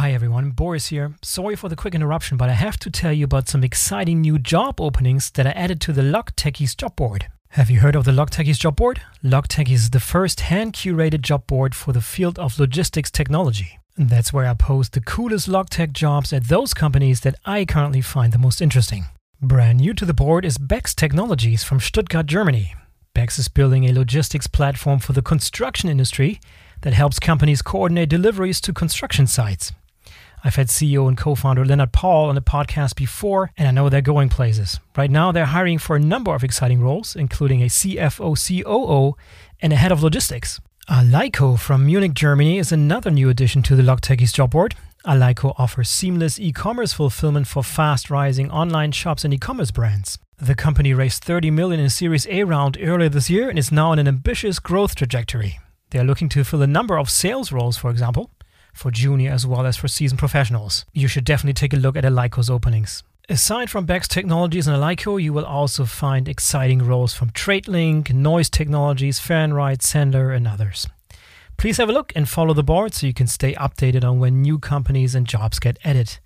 Hi everyone, Boris here. Sorry for the quick interruption, but I have to tell you about some exciting new job openings that I added to the Log Techies job board. Have you heard of the Log Techies job board? Log Techies is the first hand curated job board for the field of logistics technology. That's where I post the coolest log tech jobs at those companies that I currently find the most interesting. Brand new to the board is Bex Technologies from Stuttgart, Germany. Bex is building a logistics platform for the construction industry that helps companies coordinate deliveries to construction sites. I've had CEO and co founder Leonard Paul on the podcast before, and I know they're going places. Right now, they're hiring for a number of exciting roles, including a CFO, COO, and a head of logistics. Aleiko from Munich, Germany is another new addition to the Logtechies job board. Aleiko offers seamless e commerce fulfillment for fast rising online shops and e commerce brands. The company raised 30 million in a Series A round earlier this year and is now on an ambitious growth trajectory. They are looking to fill a number of sales roles, for example, for junior as well as for seasoned professionals. You should definitely take a look at Aleiko's openings. Aside from Bex Technologies and Aleiko, you will also find exciting roles from TradeLink, Noise Technologies, Fernride, sennder, and others. Please have a look and follow the board so you can stay updated on when new companies and jobs get added.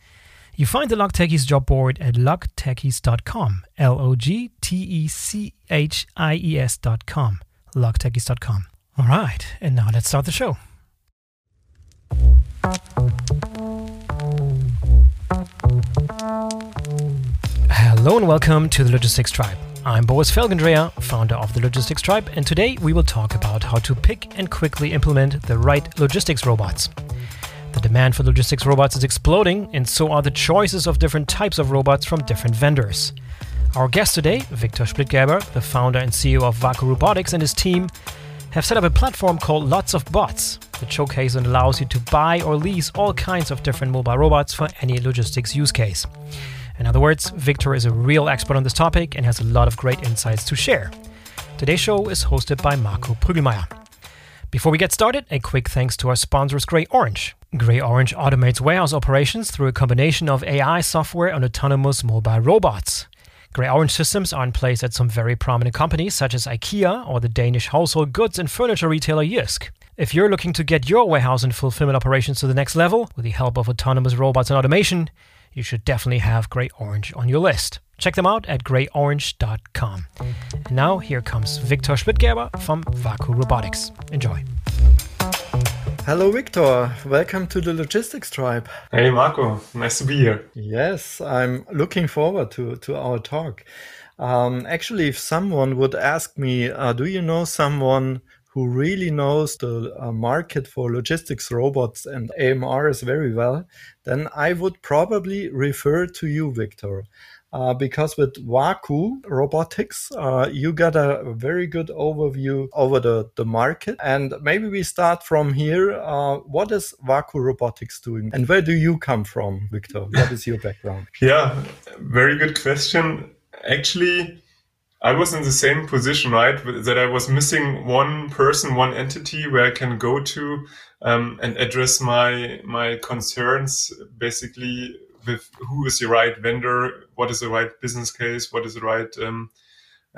You find the Logtechies job board at logtechies.com, L O G T E C H I E S.com, logtechies.com. All right, and now let's start the show. Hello and welcome to the Logistics Tribe. I'm Boris Felgendreher, founder of the Logistics Tribe, and today we will talk about how to pick and quickly implement the right logistics robots. The demand for logistics robots is exploding, and so are the choices of different types of robots from different vendors. Our guest today, Victor Splittgerber, the founder and CEO of WAKU Robotics, and his team have set up a platform called Lots of Bots showcases and allows you to buy or lease all kinds of different mobile robots for any logistics use case. In other words, Victor is a real expert on this topic and has a lot of great insights to share. Today's show is hosted by Marco Prüglmeier. Before we get started, a quick thanks to our sponsors Grey Orange. Grey Orange automates warehouse operations through a combination of AI software and autonomous mobile robots. Grey Orange systems are in place at some very prominent companies such as IKEA or the Danish household goods and furniture retailer Jysk. If you're looking to get your warehouse and fulfillment operations to the next level with the help of autonomous robots and automation, you should definitely have Grey Orange on your list. Check them out at greyorange.com. And now here comes Victor Splittgerber from WAKU Robotics. Enjoy. Hello, Victor. Welcome to the Logistics Tribe. Hey, Marco. Nice to be here. Yes, I'm looking forward to, to our talk. Um, actually, if someone would ask me, uh, do you know someone who really knows the uh, market for logistics robots and AMRs very well, then I would probably refer to you, Victor. Uh, because with WAKU Robotics, uh, you got a very good overview over the, the market. And maybe we start from here. Uh, what is WAKU Robotics doing? And where do you come from, Victor? What is your background? yeah, very good question. Actually, I was in the same position, right? That I was missing one person, one entity where I can go to um, and address my my concerns, basically with who is the right vendor, what is the right business case, what is the right um,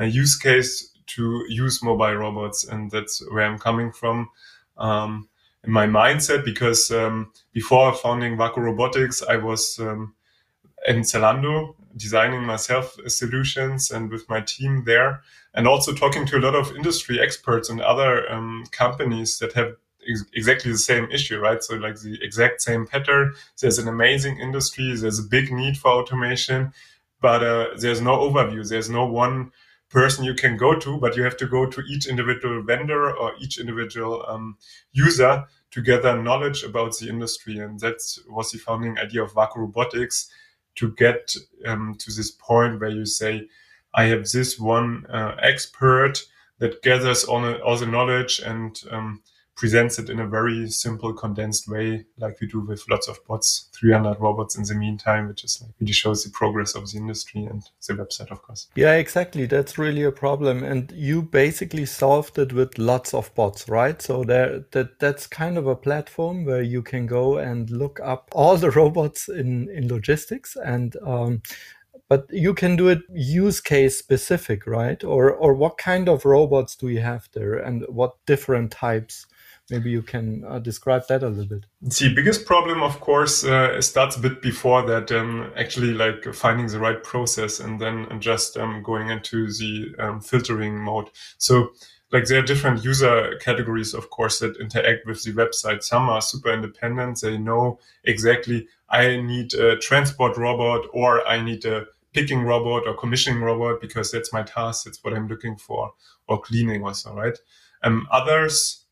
uh, use case to use mobile robots, and that's where I'm coming from um, in my mindset. Because um, before founding WAKU Robotics, I was um, in Zalando designing myself solutions and with my team there, and also talking to a lot of industry experts and other um, companies that have ex- exactly the same issue, right? So like the exact same pattern. There's an amazing industry. There's a big need for automation, but uh, there's no overview. There's no one person you can go to, but you have to go to each individual vendor or each individual um, user to gather knowledge about the industry. And that was the founding idea of WAKU Robotics to get um, to this point where you say, I have this one uh, expert that gathers all, all the knowledge and um, presents it in a very simple, condensed way, like we do with lots of bots, 300 robots in the meantime, which is like really shows the progress of the industry and the website, of course. Yeah, exactly. That's really a problem. And you basically solved it with lots of bots, right? So there that that's kind of a platform where you can go and look up all the robots in, in logistics and um, but you can do it use case specific, right? Or or what kind of robots do you have there and what different types? Maybe you can uh, describe that a little bit. The biggest problem, of course, uh, starts a bit before that. Um, actually, like finding the right process and then just um, going into the um, filtering mode. So like there are different user categories, of course, that interact with the website. Some are super independent. They know exactly I need a transport robot or I need a picking robot or commissioning robot because that's my task. That's what I'm looking for or cleaning also, right? Um, others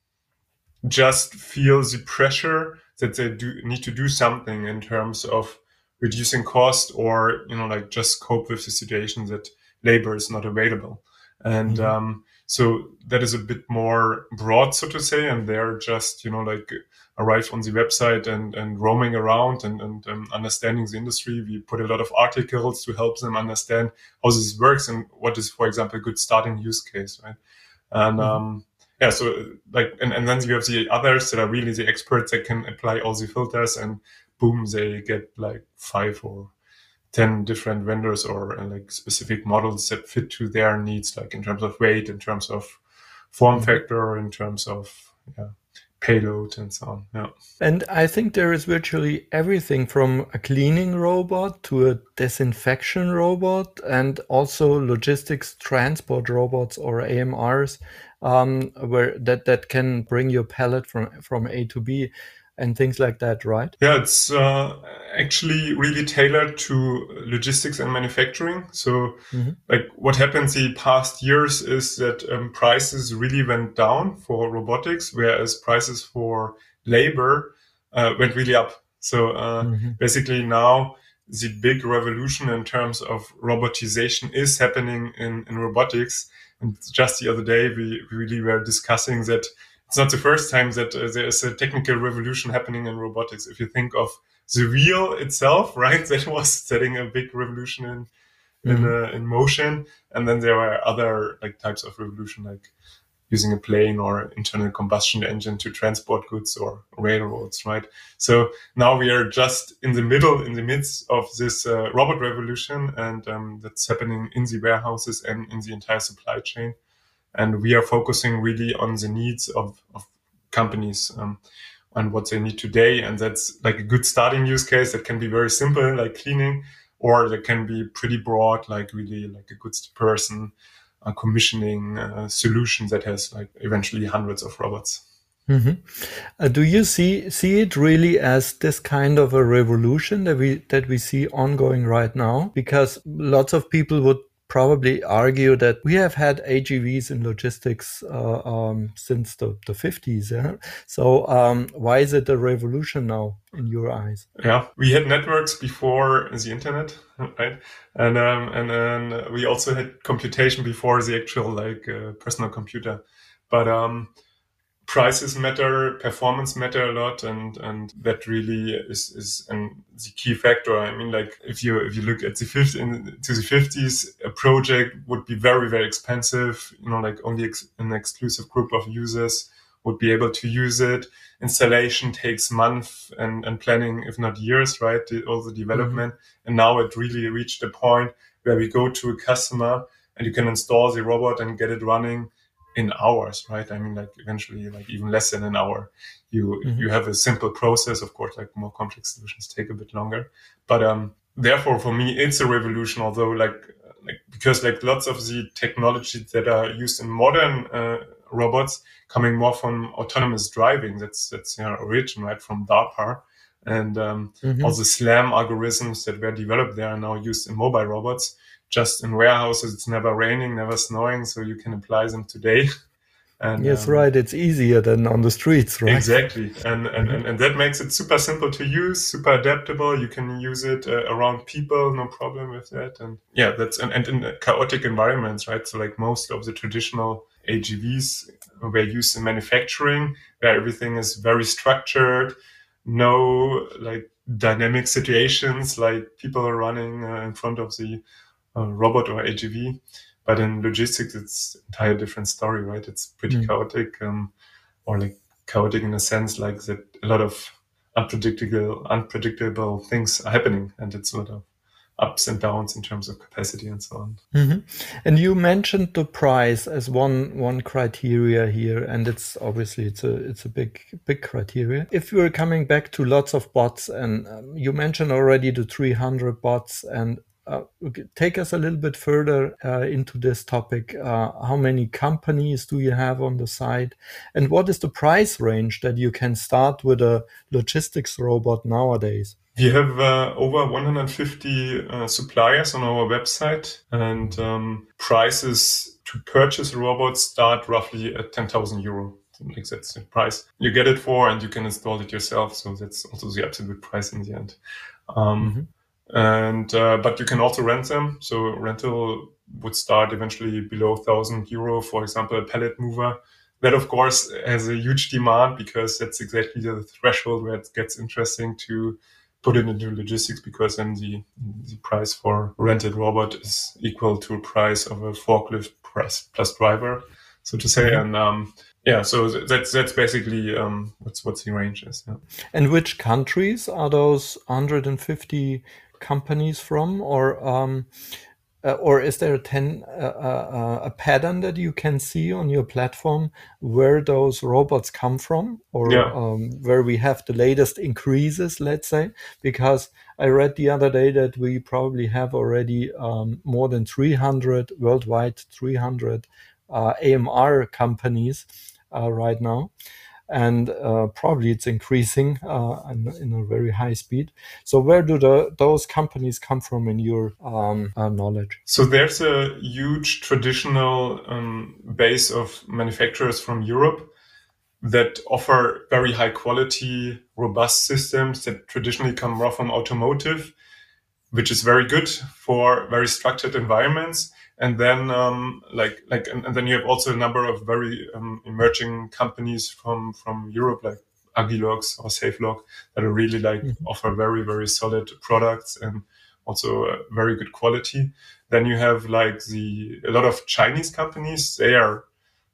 just feel the pressure that they do need to do something in terms of reducing cost or, you know, like just cope with the situation that labor is not available. And, mm-hmm. um, so that is a bit more broad, so to say, and they're just, you know, like arrive on the website and, and roaming around and, and um, understanding the industry. We put a lot of articles to help them understand how this works and what is, for example, a good starting use case, right? And, mm-hmm. um, yeah, so like, and, and then you have the others that are really the experts that can apply all the filters and boom, they get like five or 10 different vendors or uh, like specific models that fit to their needs, like in terms of weight, in terms of form mm-hmm. factor, in terms of yeah, payload and so on. Yeah. And I think there is virtually everything from a cleaning robot to a disinfection robot and also logistics transport robots or AMRs um, where that, that can bring your pallet from, from A to B and things like that, right? Yeah, it's uh, actually really tailored to logistics and manufacturing. So, mm-hmm. like what happened the past years is that um, prices really went down for robotics, whereas prices for labor uh, went really up. So, uh, mm-hmm. basically, now the big revolution in terms of robotization is happening in, in robotics. And just the other day, we really were discussing that it's not the first time that uh, there is a technical revolution happening in robotics. If you think of the wheel itself, right, that was setting a big revolution in in, mm-hmm. uh, in motion, and then there are other like types of revolution, like using a plane or internal combustion engine to transport goods or railroads, right? So now we are just in the middle, in the midst of this uh, robot revolution, and um, that's happening in the warehouses and in the entire supply chain and we are focusing really on the needs of, of companies um, and what they need today and that's like a good starting use case that can be very simple like cleaning or that can be pretty broad like really like a goods person uh, commissioning uh, solution that has like eventually hundreds of robots Mm-hmm. Uh, do you see see it really as this kind of a revolution that we that we see ongoing right now? Because lots of people would probably argue that we have had AGVs in logistics uh, um, since the, the 50s. Yeah? So um, why is it a revolution now in your eyes? Yeah, we had networks before the internet, right? And um, and then we also had computation before the actual like uh, personal computer. But um, prices matter, performance matter a lot, and and that really is is an, the key factor. I mean, like if you if you look at the 50, in, to the fifties, a project would be very very expensive. You know, like only ex, an exclusive group of users would be able to use it. Installation takes months and, and planning, if not years, right? The, all the development. Mm-hmm. And now it really reached a point where we go to a customer and you can install the robot and get it running in hours, right? I mean, like eventually, like even less than an hour. You mm-hmm. you have a simple process. Of course, like more complex solutions take a bit longer. But um, therefore, for me, it's a revolution. Although, like, like because like lots of the technologies that are used in modern uh, robots coming more from autonomous driving. That's that's know, origin right from DARPA. And um, mm-hmm. all the SLAM algorithms that were developed there are now used in mobile robots just in warehouses. It's never raining, never snowing, so you can apply them today. And, yes, um, right. It's easier than on the streets, right? Exactly, and and, and and that makes it super simple to use, super adaptable. You can use it uh, around people, no problem with that. And yeah, that's and, and in chaotic environments, right? So like most of the traditional AGVs were used in manufacturing, where everything is very structured, no like dynamic situations, like people are running uh, in front of the robot or AGV. But in logistics, it's entire different story, right? It's pretty mm. chaotic, um, or like chaotic in a sense, like that a lot of unpredictable, unpredictable things are happening, and it's sort of ups and downs in terms of capacity and so on. Mm-hmm. And you mentioned the price as one one criteria here, and it's obviously it's a it's a big big criteria. If you're coming back to lots of bots, and um, you mentioned already the 300 bots, and uh, take us a little bit further uh, into this topic. Uh, how many companies do you have on the site? And what is the price range that you can start with a logistics robot nowadays? We have uh, over 150 uh, suppliers on our website, and um, prices to purchase robots start roughly at 10,000 euro. Like that's the price you get it for, and you can install it yourself. So that's also the absolute price in the end. Um, mm-hmm and uh, but you can also rent them. So rental would start eventually below thousand euro, for example, a pallet mover. That of course has a huge demand because that's exactly the threshold where it gets interesting to put it into logistics because then the the price for rented robot is equal to a price of a forklift plus plus driver, so to say. Mm-hmm. And um, yeah, so that's that's basically um, what's what's the range is. Yeah. And which countries are those 150 companies from, or um, uh, or is there a, ten, uh, uh, a pattern that you can see on your platform where those robots come from, or yeah. um, where we have the latest increases, let's say? Because I read the other day that we probably have already um, more than 300 worldwide, 300 uh, AMR companies uh, right now and uh, probably it's increasing uh, in, a very high speed. So where do the, those companies come from in your um, uh, knowledge? So there's a huge traditional um, base of manufacturers from Europe that offer very high quality, robust systems that traditionally come raw from automotive, which is very good for very structured environments and then um, like like and, and, then you have also a number of very um, emerging companies from from Europe like Agilox or SafeLog that are really like mm-hmm. offer very very solid products and also uh, very good quality. Then you have like the a lot of Chinese companies. They are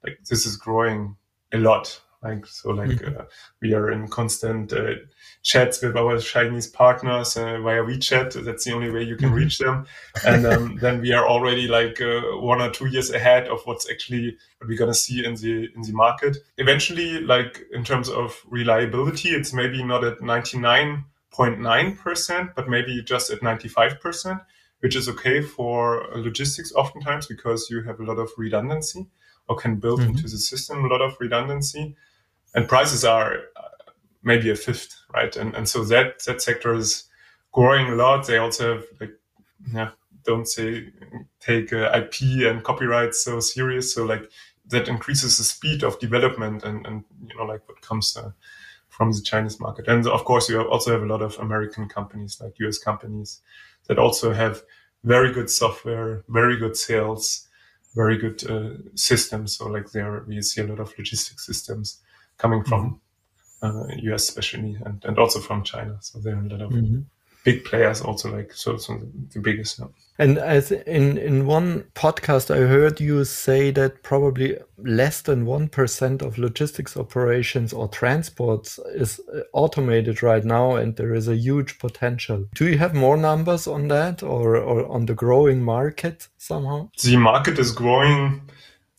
like this is growing a lot. Like so, like mm-hmm. uh, we are in constant uh, chats with our Chinese partners uh, via WeChat. That's the only way you can mm-hmm. reach them. And um, then we are already like uh, one or two years ahead of what's actually what we're gonna see in the in the market. Eventually, like in terms of reliability, it's maybe not at ninety nine point nine percent, but maybe just at ninety five percent, which is okay for logistics oftentimes because you have a lot of redundancy or can build mm-hmm. into the system a lot of redundancy and prices are uh, maybe a fifth, right? And and so that that sector is growing a lot. They also have like yeah, don't say take uh, IP and copyright so serious. So like that increases the speed of development and and you know like what comes uh, from the Chinese market. And of course, you also have a lot of American companies like US companies that also have very good software, very good sales, very good uh, systems. So like there we see a lot of logistics systems coming from mm-hmm. uh, US especially and, and also from China. So there are a lot of mm-hmm. big players also like so, so the biggest. Yeah. And as in in one podcast, I heard you say that probably less than one percent of logistics operations or transports is uh, automated right now, and there is a huge potential. Do you have more numbers on that, or or on the growing market somehow? The market is growing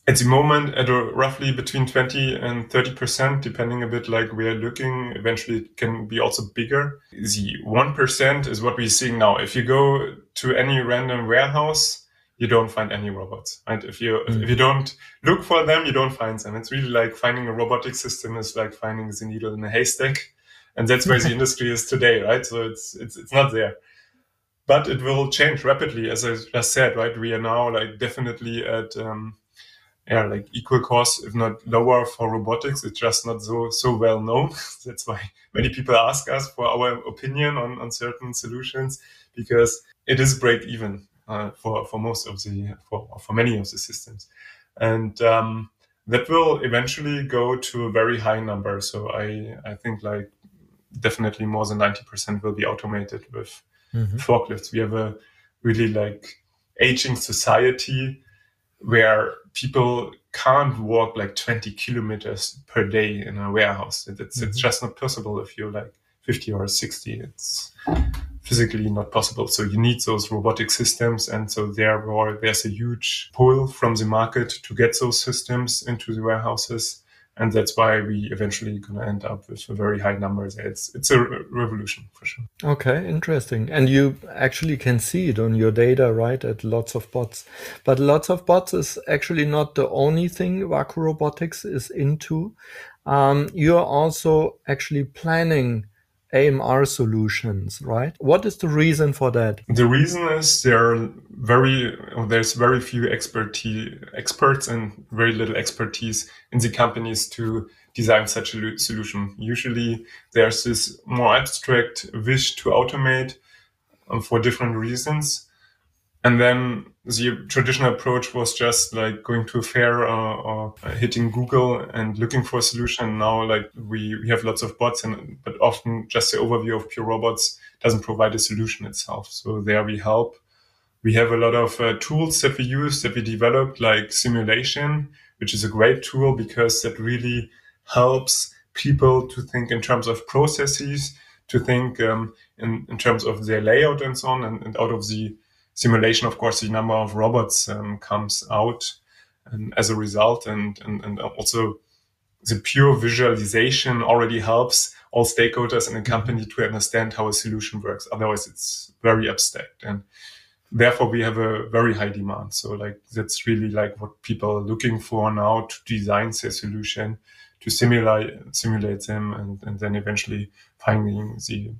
at the moment at a roughly between 20 and 30% depending a bit like we're looking eventually it can be also bigger. The 1% is what we're seeing now. If you go to any random warehouse you don't find any robots right? If you mm. if you don't look for them you don't find them. It's really like finding a robotic system is like finding the needle in a haystack and that's where the industry is today right? So it's it's it's not there. But it will change rapidly as i just said right? We are now like definitely at um, yeah, like equal cost, if not lower for robotics. It's just not so so well known. That's why many people ask us for our opinion on, on certain solutions because it is break even uh, for for most of the for for many of the systems, and um, that will eventually go to a very high number. So I I think like definitely more than ninety percent will be automated with mm-hmm. forklifts. We have a really like aging society where people can't walk like 20 kilometers per day in a warehouse. It's, mm-hmm. it's just not possible if you're like 50 or 60. It's physically not possible. So you need those robotic systems. And so therefore there's a huge pull from the market to get those systems into the warehouses and that's why we eventually going to end up with a very high number. It's it's a revolution for sure. Okay, interesting. And you actually can see it on your data, right? At lots of bots, but lots of bots is actually not the only thing WAKU Robotics is into. Um, you are also actually planning AMR solutions, right? What is the reason for that? The reason is there are very there's very few expertise experts and very little expertise in the companies to design such a solution. Usually, there's this more abstract wish to automate um, for different reasons, and then the traditional approach was just like going to a fair uh, or hitting Google and looking for a solution. Now, like we, we have lots of bots, and but often just the overview of pure robots doesn't provide a solution itself. So there we help. We have a lot of uh, tools that we use that we developed, like simulation, which is a great tool because that really helps people to think in terms of processes, to think um, in, in terms of their layout and so on, and, and out of the simulation, of course, the number of robots um, comes out and as a result, and, and, and also the pure visualization already helps all stakeholders in a company to understand how a solution works. Otherwise, it's very abstract. And therefore, we have a very high demand. So, like, that's really like what people are looking for now to design their solution, to simulate, simulate them, and, and then eventually finding the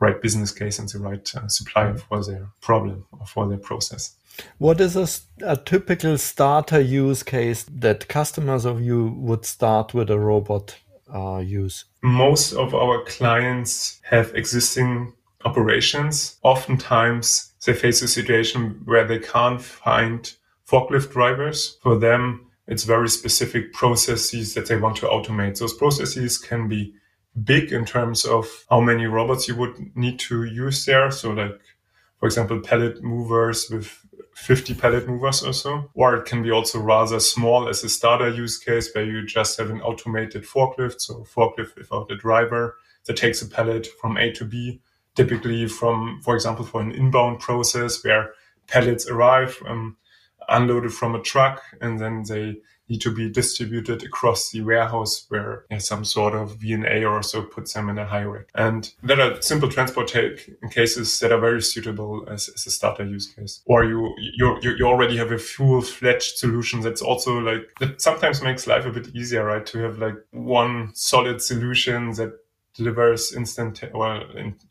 right business case and the right uh, supplier for their problem or for their process. What is a, a, typical starter use case that customers of you would start with a robot uh, use? Most of our clients have existing operations. Oftentimes, they face a situation where they can't find forklift drivers. For them, it's very specific processes that they want to automate. Those processes can be big in terms of how many robots you would need to use there. So like, for example, pallet movers with 50 pallet movers or so. Or it can be also rather small as a starter use case where you just have an automated forklift. So forklift without a driver that takes a pallet from A to B, typically from, for example, for an inbound process where pallets arrive, um, unloaded from a truck and then they need to be distributed across the warehouse where know, some sort of VNA or so puts them in a high. And there are simple transport cases that are very suitable as, as a starter use case. Or you, you, you already have a full fledged solution that's also like, that sometimes makes life a bit easier, right? To have like one solid solution that delivers instant well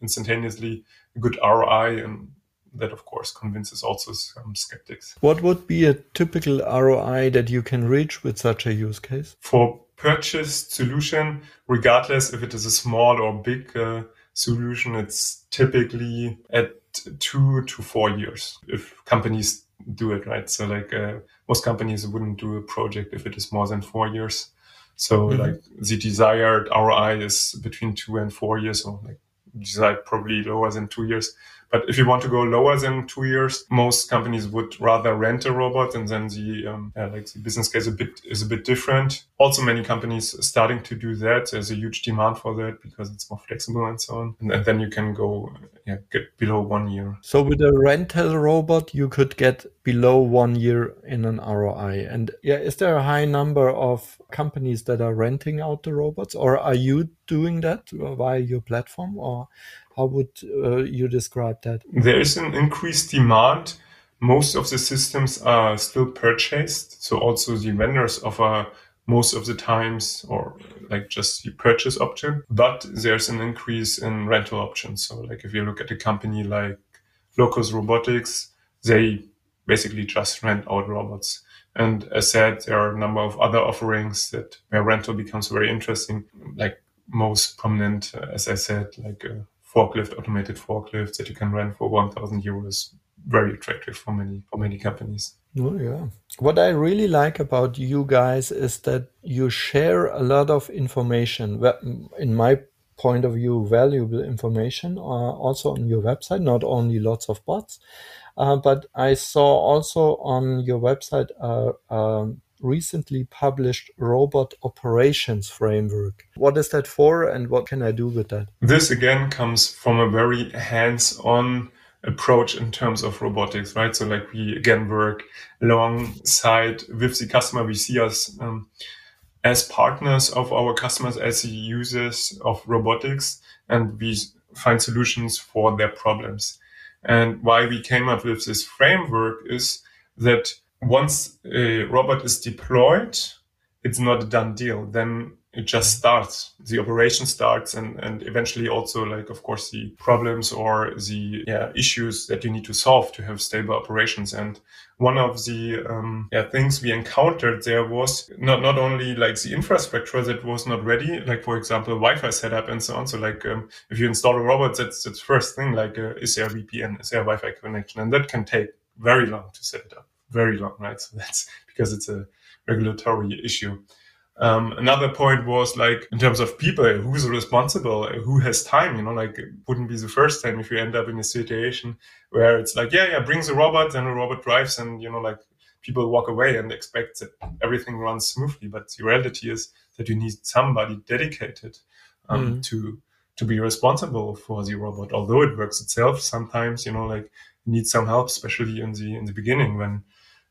instantaneously good ROI and that of course convinces also some skeptics. What would be a typical ROI that you can reach with such a use case? For purchased solution, regardless if it is a small or big uh, solution, it's typically at two to four years if companies do it right. So like uh, most companies wouldn't do a project if it is more than four years. So mm-hmm. like the desired ROI is between two and four years, or like desired probably lower than two years. But if you want to go lower than two years, most companies would rather rent a robot, and then the um, yeah, like the business case a bit is a bit different. Also, many companies starting to do that. There's a huge demand for that because it's more flexible and so on. And, and then you can go yeah, get below one year. So with a rental robot, you could get below one year in an ROI. And yeah, is there a high number of companies that are renting out the robots, or are you doing that via your platform, or how would uh, you describe that? There is an increased demand. Most of the systems are still purchased. So also the vendors offer most of the times or like just the purchase option, but there's an increase in rental options. So like if you look at a company like Locus Robotics, they basically just rent out robots. And as said, there are a number of other offerings that where rental becomes very interesting, like most prominent, uh, as I said, like uh, forklift, automated forklifts that you can rent for 1,000 euros. Very attractive for many for many companies. Oh yeah. What I really like about you guys is that you share a lot of information. In my point of view, valuable information, uh, also on your website. Not only lots of bots, uh, but I saw also on your website a, a recently published robot operations framework. What is that for and what can I do with that? This again comes from a very hands on approach in terms of robotics, right? So like we again work alongside with the customer. We see us um, as partners of our customers, as the users of robotics, and we find solutions for their problems. And why we came up with this framework is that once a robot is deployed, it's not a done deal. Then it just starts. The operation starts and, and eventually also like, of course, the problems or the yeah, issues that you need to solve to have stable operations. And one of the um, yeah, things we encountered there was not, not only like the infrastructure that was not ready, like for example, Wi-Fi setup and so on. So like um, if you install a robot, that's, that's first thing, like uh, is there a VPN, is there a Wi-Fi connection? And that can take very long to set it up, very long, right? So that's because it's a regulatory issue. Um, another point was like in terms of people, who's responsible, who has time, you know, like it wouldn't be the first time if you end up in a situation where it's like, yeah, yeah, brings a robot and a robot drives and, you know, like people walk away and expect that everything runs smoothly. But the reality is that you need somebody dedicated um, mm. to to be responsible for the robot. Although it works itself, sometimes, you know, like need some help, especially in the in the beginning when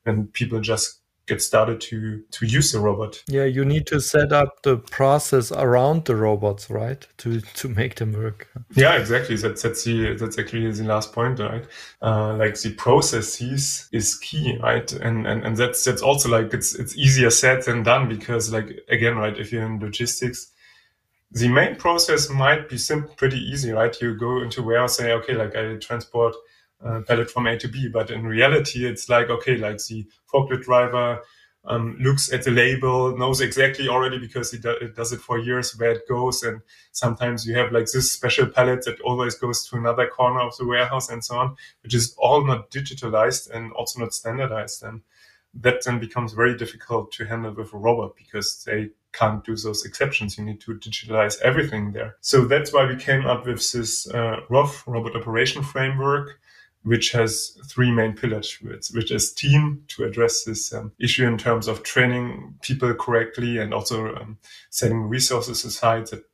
when people just get started to to use the robot. Yeah, you need to set up the process around the robots, right? To to make them work. Yeah, exactly. That's that's the that's actually the last point, right? Uh, like the processes is key, right? And and and that's that's also like it's it's easier said than done because like again, right? If you're in logistics. The main process might be simple, pretty easy, right? You go into warehouse, say, okay, like I transport uh, from A to B. But in reality, it's like, okay, like the forklift driver um, looks at the label, knows exactly already because he do- it does it for years where it goes. And sometimes you have like this special pallet that always goes to another corner of the warehouse and so on, which is all not digitalized and also not standardized. And that then becomes very difficult to handle with a robot because they can't do those exceptions. You need to digitalize everything there. So that's why we came up with this uh, ROF, Robot Operation Framework, which has three main pillars, which is team to address this um, issue in terms of training people correctly and also um, setting resources aside that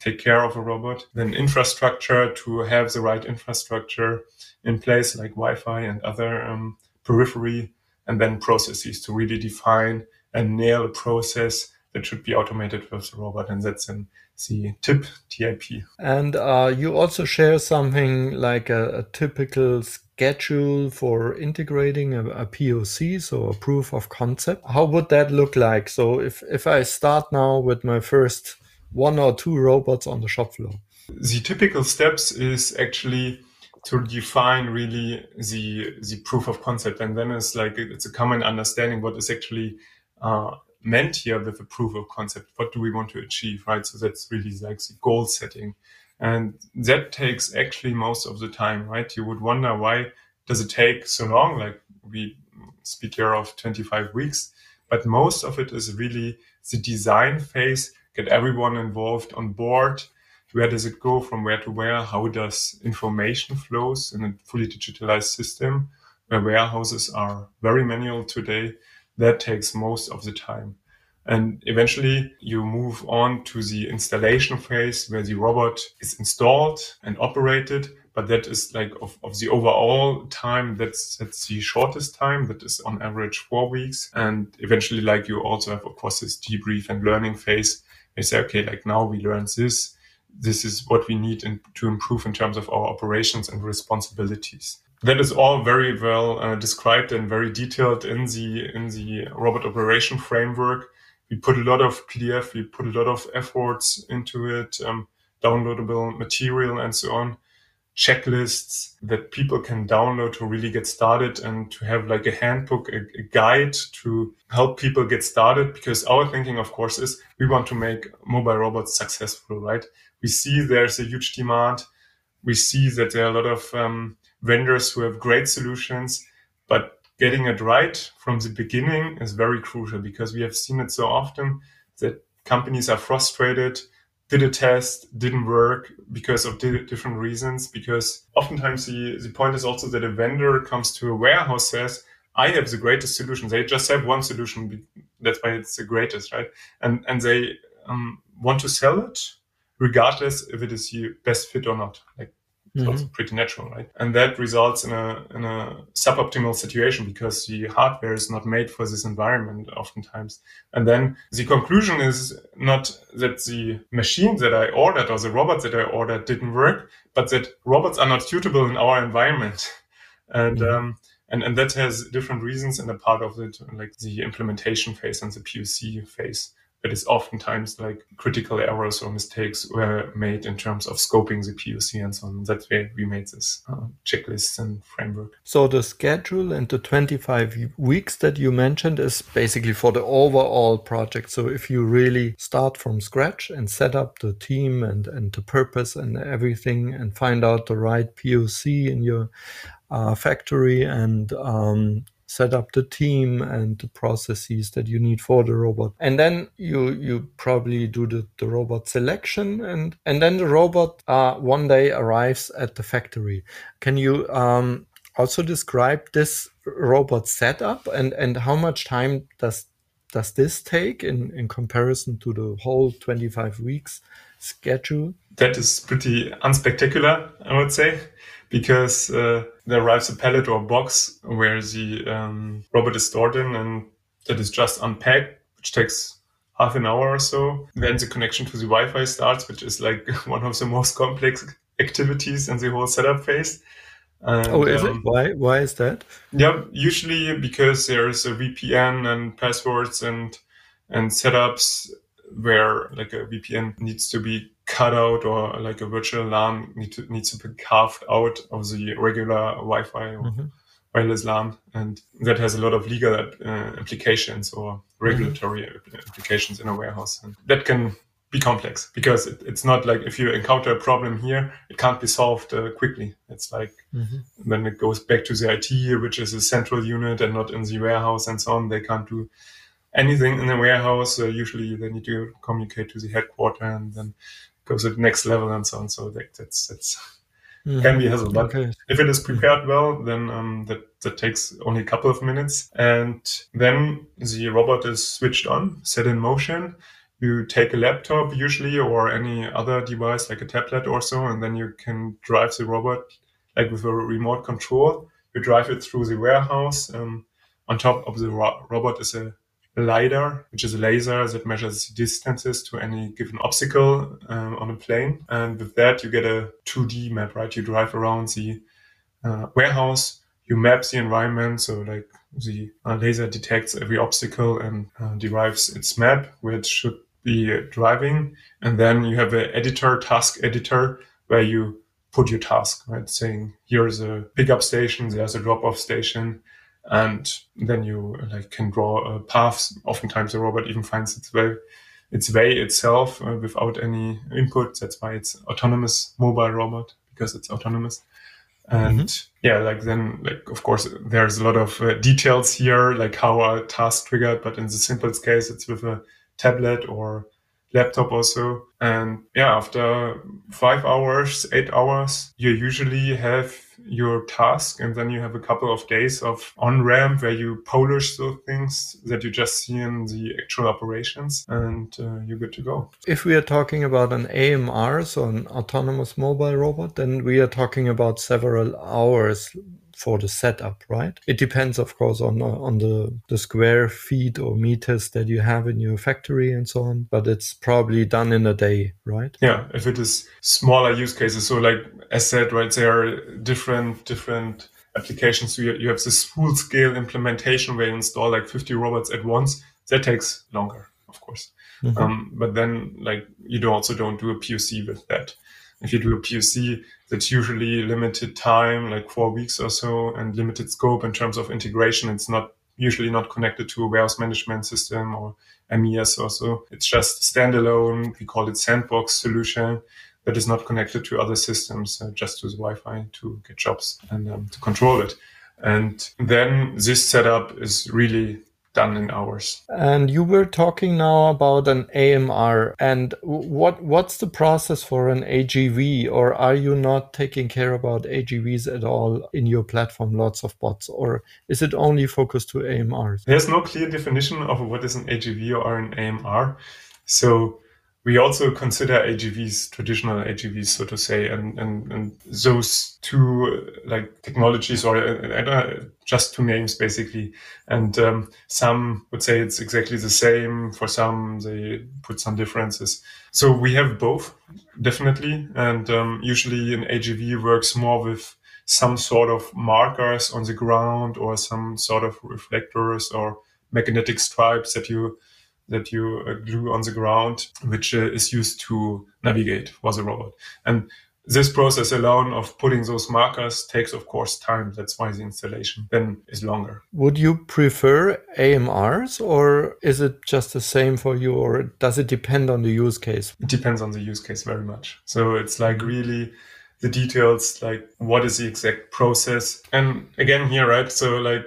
take care of a robot. Then infrastructure to have the right infrastructure in place, like Wi-Fi and other um, periphery, and then processes to really define and nail a process that should be automated with the robot. And that's in the TIP, TIP. And uh, you also share something like a, a typical schedule for integrating a, a, POC, so a proof of concept. How would that look like? So if, if I start now with my first one or two robots on the shop floor. The typical steps is actually to define really the the proof of concept and then it's like it's a common understanding what is actually uh, meant here with a proof of concept. What do we want to achieve, right? So that's really like the goal setting. And that takes actually most of the time, right? You would wonder why does it take so long? Like we speak here of 25 weeks, but most of it is really the design phase, get everyone involved on board. Where does it go from where to where? How does information flows in a fully digitalized system where warehouses are very manual today? That takes most of the time. And eventually you move on to the installation phase where the robot is installed and operated. But that is like of, of the overall time, that's, that's the shortest time. That is on average four weeks. And eventually, like you also have, of course, this debrief and learning phase. They say, okay, like now we learned this. This is what we need in, to improve in terms of our operations and responsibilities that is all very well uh, described and very detailed in the in the robot operation framework. We put a lot of PDF, we put a lot of efforts into it, um, downloadable material, and so on. Checklists that people can download to really get started and to have like a handbook, a, a guide to help people get started. Because our thinking, of course, is we want to make mobile robots successful, right? We see there's a huge demand. We see that there are a lot of um, vendors who have great solutions, but getting it right from the beginning is very crucial because we have seen it so often that companies are frustrated, did a test, didn't work because of different reasons. Because oftentimes the, the point is also that a vendor comes to a warehouse says, I have the greatest solution. They just have one solution. that's why it's the greatest, right? And and they um, want to sell it regardless if it is the best fit or not. Like it's mm-hmm. also pretty natural, right? And that results in a in a suboptimal situation because the hardware is not made for this environment oftentimes. And then the conclusion is not that the machine that I ordered or the robot that I ordered didn't work, but that robots are not suitable in our environment. And mm-hmm. um, and and that has different reasons and a part of it like the implementation phase and the POC phase it is oftentimes like critical errors or mistakes were made in terms of scoping the POC and so on. That's where we made this uh, checklist and framework. So the schedule and the 25 weeks that you mentioned is basically for the overall project. So if you really start from scratch and set up the team and, and the purpose and everything and find out the right POC in your uh, factory and um, set up the team and the processes that you need for the robot. And then you you probably do the, the robot selection and and then the robot uh, one day arrives at the factory. Can you um, also describe this robot setup and and how much time does does this take in in comparison to the whole 25 weeks schedule? That is pretty unspectacular, I would say because uh, there arrives a pallet or a box where the um, robot is stored in and that is just unpacked, which takes half an hour or so. Then the connection to the Wi-Fi starts, which is like one of the most complex activities in the whole setup phase. And, oh, is um, it? Why? Why is that? Yeah, usually because there's a VPN and passwords and and setups where like a VPN needs to be cut out or like a virtual LAN need to, needs to be carved out of the regular Wi-Fi or mm-hmm. wireless LAN, and that has a lot of legal uh, implications or regulatory mm-hmm. implications in a warehouse, and that can be complex because it, it's not like if you encounter a problem here, it can't be solved uh, quickly. It's like mm-hmm. then it goes back to the IT, which is a central unit and not in the warehouse and so on. They can't do anything in the warehouse. Uh, usually they need to communicate to the headquarter and then goes to the next level and so on. So that, that's that's mm-hmm. can be hassle. But okay. if it is prepared well, then um, that that takes only a couple of minutes, and then the robot is switched on, set in motion. You take a laptop usually or any other device like a tablet or so, and then you can drive the robot like with a remote control. You drive it through the warehouse. Um, on top of the ro- robot is a LiDAR, which is a laser that measures distances to any given obstacle um, on a plane. And with that, you get a 2D map, right? You drive around the uh, warehouse, you map the environment. So, like the uh, laser detects every obstacle and uh, derives its map, which should be driving. And then you have an editor, task editor, where you put your task, right? Saying, here's a pickup station, there's a drop off station and then you like can draw a path. Oftentimes, the robot even finds its way its way itself uh, without any input. That's why it's autonomous mobile robot because it's autonomous. And mm-hmm. yeah, like then, like of course, there's a lot of uh, details here, like how a task triggered. But in the simplest case, it's with a tablet or laptop also. And yeah, after five hours, eight hours, you usually have your task and then you have a couple of days of on ramp where you polish those things that you just see in the actual operations and uh, you're good to go if we are talking about an amr so an autonomous mobile robot then we are talking about several hours for the setup, right? It depends, of course, on on the the square feet or meters that you have in your factory and so on. But it's probably done in a day, right? Yeah, if it is smaller use cases. So, like as said, right, there are different different applications. So you, you have this full scale implementation where you install like 50 robots at once. That takes longer, of course. Mm-hmm. Um, but then, like, you do also don't do a POC with that. If you do a POC, that's usually limited time, like four weeks or so, and limited scope in terms of integration. It's not usually not connected to a warehouse management system or MES or so. It's just standalone. We call it sandbox solution that is not connected to other systems, uh, just to the Wi-Fi to get jobs and um, to control it. And then this setup is really done in hours. And you were talking now about an AMR and what what's the process for an AGV or are you not taking care about AGVs at all in your platform lots of bots or is it only focused to AMRs? There's no clear definition of what is an AGV or an AMR. So we also consider AGVs, traditional AGVs, so to say, and, and, and those two like technologies or uh, just two names basically. And um, some would say it's exactly the same. For some, they put some differences. So we have both, definitely. And um, usually an AGV works more with some sort of markers on the ground or some sort of reflectors or magnetic stripes that you that you uh, glue on the ground, which uh, is used to navigate for the robot. And this process alone of putting those markers takes, of course, time. That's why the installation then is longer. Would you prefer AMRs or is it just the same for you or does it depend on the use case? It depends on the use case very much. So it's like really the details, like what is the exact process. And again, here, right? So like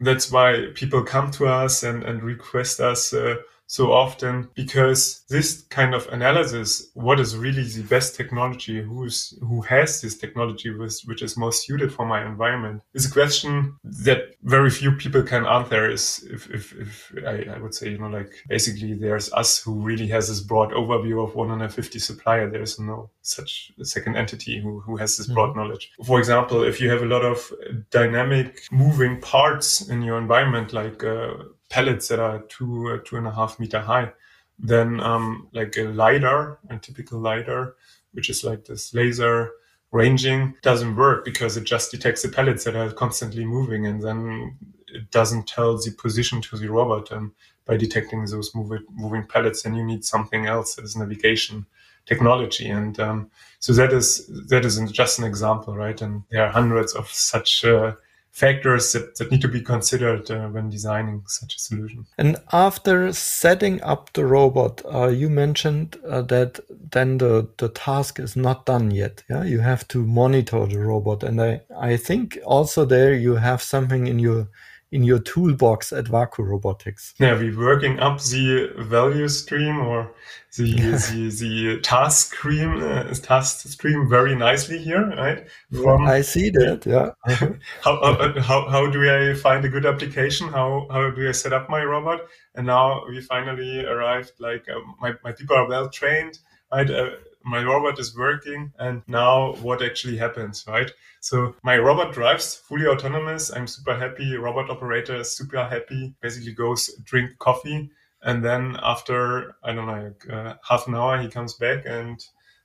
that's why people come to us and, and request us. Uh, so often because this kind of analysis, what is really the best technology, who's who has this technology with, which is most suited for my environment, is a question that very few people can answer. Is if if, if I, I would say you know like basically there's us who really has this broad overview of 150 supplier. There is no such second entity who who has this broad mm-hmm. knowledge. For example, if you have a lot of dynamic moving parts in your environment, like uh, pellets that are two two and a half meter high, then um, like a lidar, a typical lidar, which is like this laser ranging, doesn't work because it just detects the pellets that are constantly moving, and then it doesn't tell the position to the robot. And by detecting those moving pellets, then you need something else as navigation technology. And um, so that is that is just an example, right? And there are hundreds of such uh, factors that, that need to be considered uh, when designing such a solution. And after setting up the robot, uh, you mentioned uh, that then the, the task is not done yet. Yeah, you have to monitor the robot, and I I think also there you have something in your in your toolbox at WAKU Robotics? Yeah, we're working up the value stream or the the, the task stream uh, task stream very nicely here, right? From I see that. Yeah. how, uh, how how do I find a good application? How how do I set up my robot? And now we finally arrived. Like uh, my my people are well trained. Right, uh, my robot is working and now what actually happens, right? So my robot drives fully autonomous. I'm super happy. Robot operator is super happy. Basically goes drink coffee. And then after, I don't know, like, uh, half an hour, he comes back and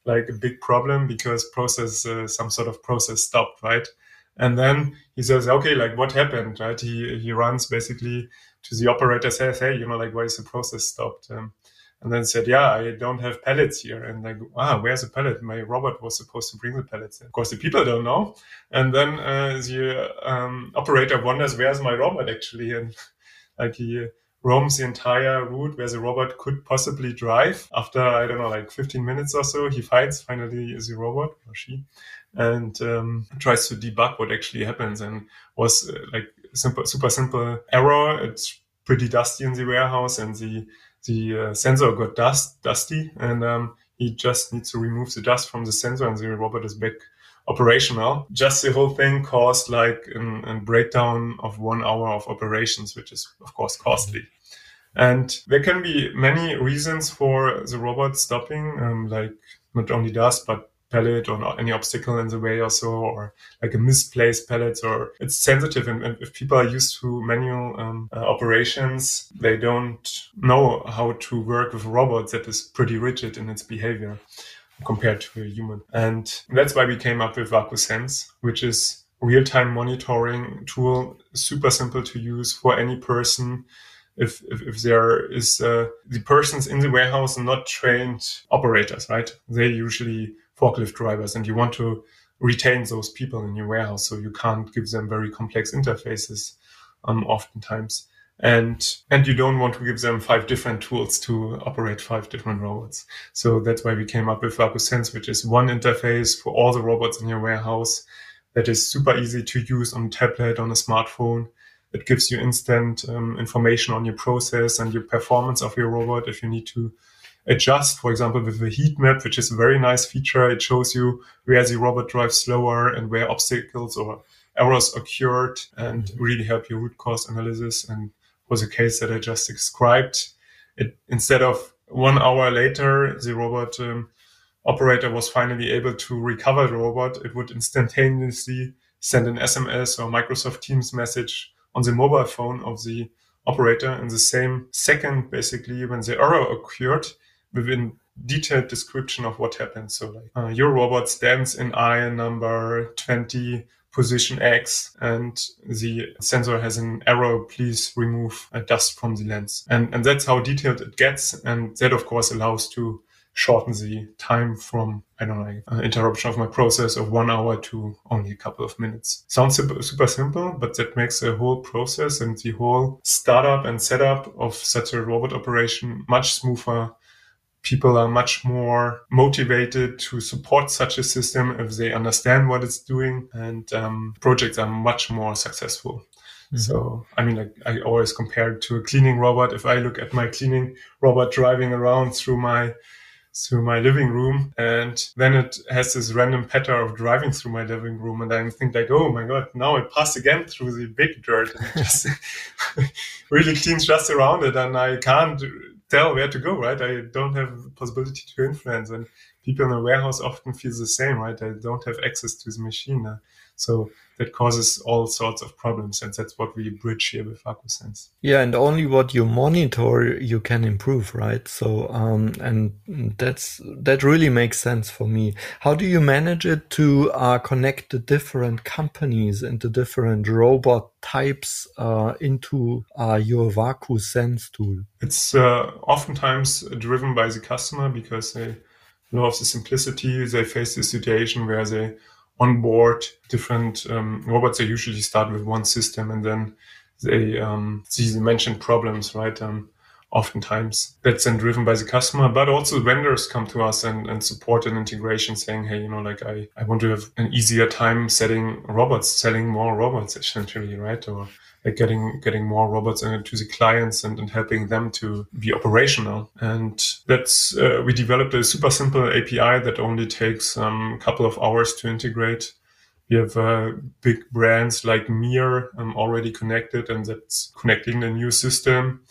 like a big problem because process, uh, some sort of process stopped, right? And then he says, okay, like what happened, right? He, he runs basically to the operator, says, hey, you know, like why is the process stopped? Um, and then said, yeah, I don't have pellets here. And like, wow, where's the pellet? My robot was supposed to bring the pellets. Of course, the people don't know. And then uh, the um, operator wonders, where's my robot actually? And like he roams the entire route where the robot could possibly drive. After, I don't know, like 15 minutes or so, he finds finally the robot or she and um, tries to debug what actually happens and was uh, like simple, super simple error. It's pretty dusty in the warehouse and the the uh, sensor got dust dusty, and um, he just needs to remove the dust from the sensor, and the robot is back operational. Just the whole thing caused like a breakdown of one hour of operations, which is of course costly. And there can be many reasons for the robot stopping, um, like not only dust, but pellet or any obstacle in the way or so, or like a misplaced pellet, or it's sensitive. And, and if people are used to manual um, uh, operations, they don't know how to work with robots that is pretty rigid in its behavior compared to a human. And that's why we came up with WAKUSense, which is real-time monitoring tool, super simple to use for any person if, if, if there is uh, the persons in the warehouse not trained operators, right? They usually forklift drivers and you want to retain those people in your warehouse. So you can't give them very complex interfaces um, oftentimes. And, and you don't want to give them five different tools to operate five different robots. So that's why we came up with WAKUSense, which is one interface for all the robots in your warehouse that is super easy to use on a tablet, on a smartphone, it gives you instant um, information on your process and your performance of your robot. If you need to adjust, for example, with a heat map, which is a very nice feature, it shows you where the robot drives slower and where obstacles or errors occurred and mm-hmm. really help your root cause analysis. And was a case that I just described. It instead of one hour later, the robot um, operator was finally able to recover the robot. It would instantaneously send an SMS or Microsoft Teams message on the mobile phone of the operator in the same second, basically, when the error occurred within detailed description of what happens. So like uh, your robot stands in aisle number 20, position X, and the sensor has an error. Please remove a dust from the lens. And, and that's how detailed it gets. And that, of course, allows to shorten the time from, I don't know, uh, interruption of my process of one hour to only a couple of minutes. Sounds super, super simple, but that makes the whole process and the whole startup and setup of such a robot operation much smoother people are much more motivated to support such a system if they understand what it's doing and um, projects are much more successful mm-hmm. so i mean I, I always compare it to a cleaning robot if i look at my cleaning robot driving around through my through my living room and then it has this random pattern of driving through my living room and I think like, oh my God, now it passed again through the big dirt and just really cleans just around it and I can't tell where to go, right? I don't have possibility to influence, and people in a warehouse often feel the same, right? They don't have access to the machine, so that causes all sorts of problems, and that's what we bridge here with WAKUSense. Yeah, and only what you monitor you can improve, right? So, um, and that's that really makes sense for me. How do you manage it to uh, connect the different companies and the different robot types uh, into uh, your WAKUSense tool? It's uh, oftentimes driven by the customer because they love the simplicity. They face the situation where they onboard different um, robots. They usually start with one system and then they um, see the mentioned problems, right? Um, oftentimes that's then driven by the customer, but also vendors come to us and, and support an integration saying, hey, you know, like I, I want to have an easier time setting robots, selling more robots essentially, right? Or like getting getting more robots into the clients and, and helping them to be operational. And that's uh, we developed a super simple API that only takes um, a couple of hours to integrate. We have uh, big brands like MiR um, already connected, and that's connecting the new system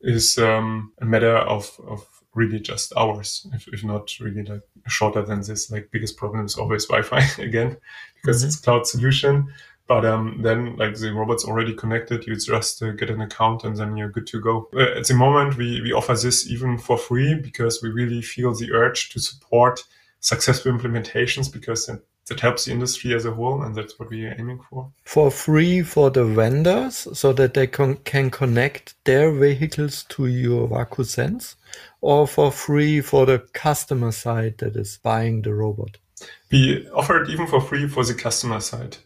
is um, a matter of, of really just hours, if, if not really like shorter than this. Like biggest problem is always Wi-Fi again, because mm-hmm. it's cloud solution. But um, then, like the robot's already connected, you just uh, get an account and then you're good to go. Uh, at the moment, we, we offer this even for free because we really feel the urge to support successful implementations because that, that helps the industry as a whole, and that's what we are aiming for. For free for the vendors so that they con- can connect their vehicles to your WAKUSense, or for free for the customer side that is buying the robot? We offer it even for free for the customer side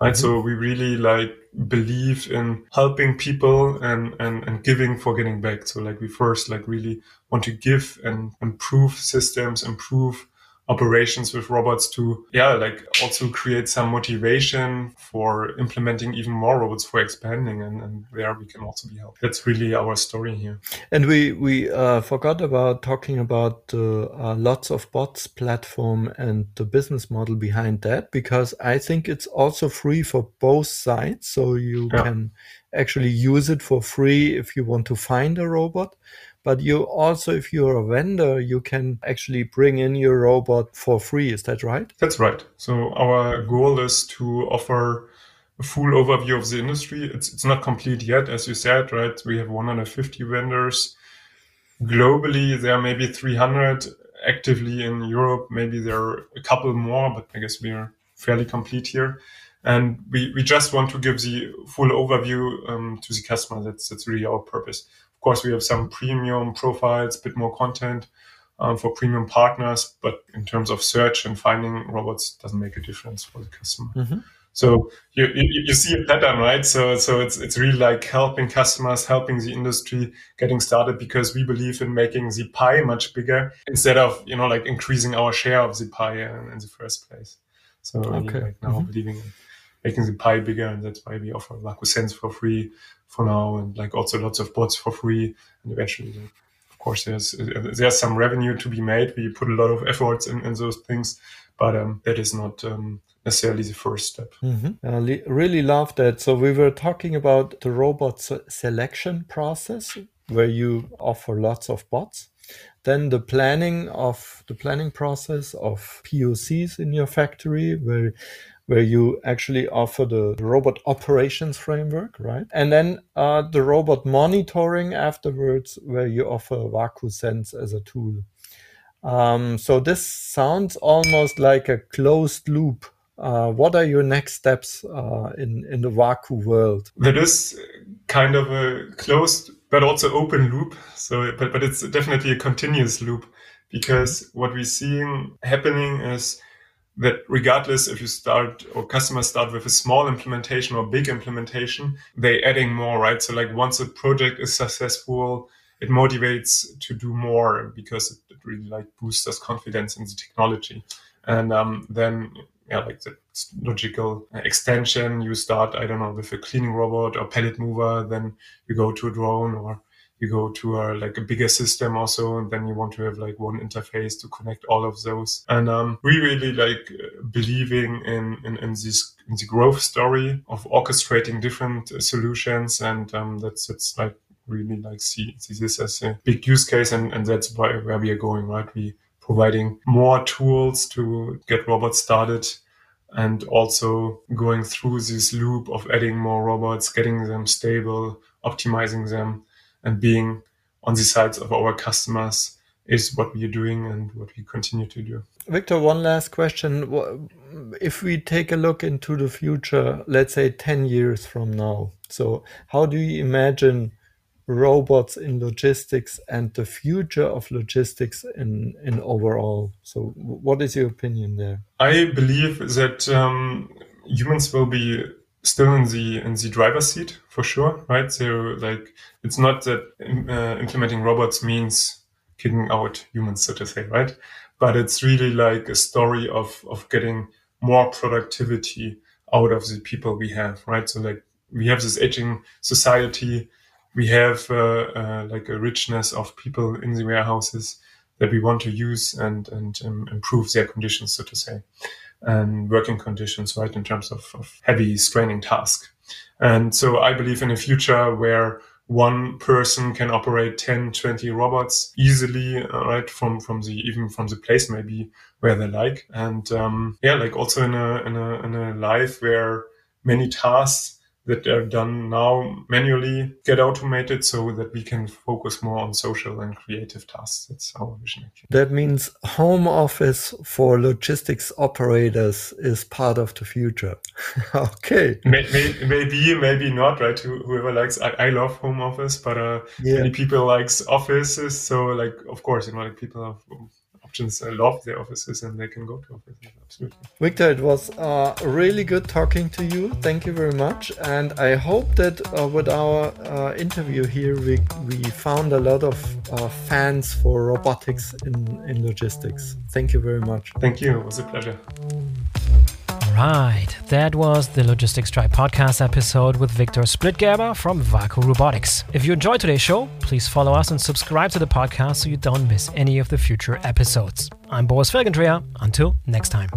right mm-hmm. so we really like believe in helping people and, and and giving for getting back so like we first like really want to give and improve systems improve operations with robots to yeah like also create some motivation for implementing even more robots for expanding and, and there we can also be helped. That's really our story here. And we we uh, forgot about talking about the uh, lots of bots platform and the business model behind that because i think it's also free for both sides. So you yeah. can actually use it for free if you want to find a robot but you also, if you're a vendor, you can actually bring in your robot for free. Is that right? That's right. So our goal is to offer a full overview of the industry. It's, it's not complete yet, as you said, right? We have 150 vendors. Globally, there are maybe 300 actively in Europe. Maybe there are a couple more, but I guess we are fairly complete here. And we, we just want to give the full overview um, to the customer. That's, that's really our purpose course, we have some premium profiles, a bit more content um, for premium partners, but in terms of search and finding robots, doesn't make a difference for the customer. Mm-hmm. So you, you, you see a pattern, right? So so it's it's really like helping customers, helping the industry getting started because we believe in making the pie much bigger instead of you know like increasing our share of the pie in, in the first place. So okay. like now mm-hmm. believing in making the pie bigger. And that's why we offer WAKU Sense for free for now, and like also lots of bots for free. And eventually, like, of course, there's there's some revenue to be made. We put a lot of efforts in, in those things, but um, that is not um, necessarily the first step. Mm-hmm. I really love that. So we were talking about the robot se- selection process where you offer lots of bots. Then the planning of the planning process of POCs in your factory where where you actually offer the, robot operations framework, right? And then uh, the robot monitoring afterwards, where you offer WAKU Sense as a tool. Um, so this sounds almost like a closed loop uh, what are your next steps uh, in in the WAKU world? That is kind of a closed but also open loop. So, but but it's definitely a continuous loop because what we're seeing happening is that regardless if you start or customers start with a small implementation or big implementation, they adding more, right? So like once a project is successful, it motivates to do more because it, really like boosts us confidence in the technology. And um, then yeah, like the logical extension. You start, I don't know, with a cleaning robot or pallet mover, then you go to a drone or you go to a, like a bigger system also, and then you want to have like one interface to connect all of those. And um, we really like believing in, in, in this in the growth story of orchestrating different solutions, and um, that's that's like really like see, see this as a big use case, and, and that's why where we are going, right? We providing more tools to get robots started and also going through this loop of adding more robots, getting them stable, optimizing them, and being on the sides of our customers is what we are doing and what we continue to do. Victor, one last question. If we take a look into the future, let's say 10 years from now, so how do you imagine robots in logistics and the future of logistics in, in overall. So, what is your opinion there? I believe that um, humans will be still in the in the driver's seat for sure, right? So, like, it's not that uh, implementing robots means kicking out humans, so to say, right? But it's really like a story of of getting more productivity out of the people we have, right? So, like, we have this aging society we have uh, uh, like a richness of people in the warehouses that we want to use and and um, improve their conditions, so to say, and working conditions, right, in terms of, of heavy straining task. And so I believe in a future where one person can operate 10 20 robots easily uh, right from from the even from the place maybe where they like and um yeah like also in a in a in a life where many tasks that are done now manually get automated so that we can focus more on social and creative tasks. That's our vision. Actually. That means home office for logistics operators is part of the future. okay. May, may, maybe, maybe not, right? Whoever likes, I, I love home office, but uh, yeah. many people likes offices. So like, of course, you know, like people have options love their offices and they can go to offices. Absolutely. Victor, it was uh, really good talking to you. Thank you very much. And I hope that uh, with our uh, interview here, we, we found a lot of uh, fans for robotics in, in logistics. Thank you very much. Thank you. It was a pleasure right, that was the Logistics Tribe podcast episode with Victor Splittgerber from WAKU Robotics. If you enjoyed today's show, please follow us and subscribe to the podcast so you don't miss any of the future episodes. I'm Boris Felgendreher. Until next time.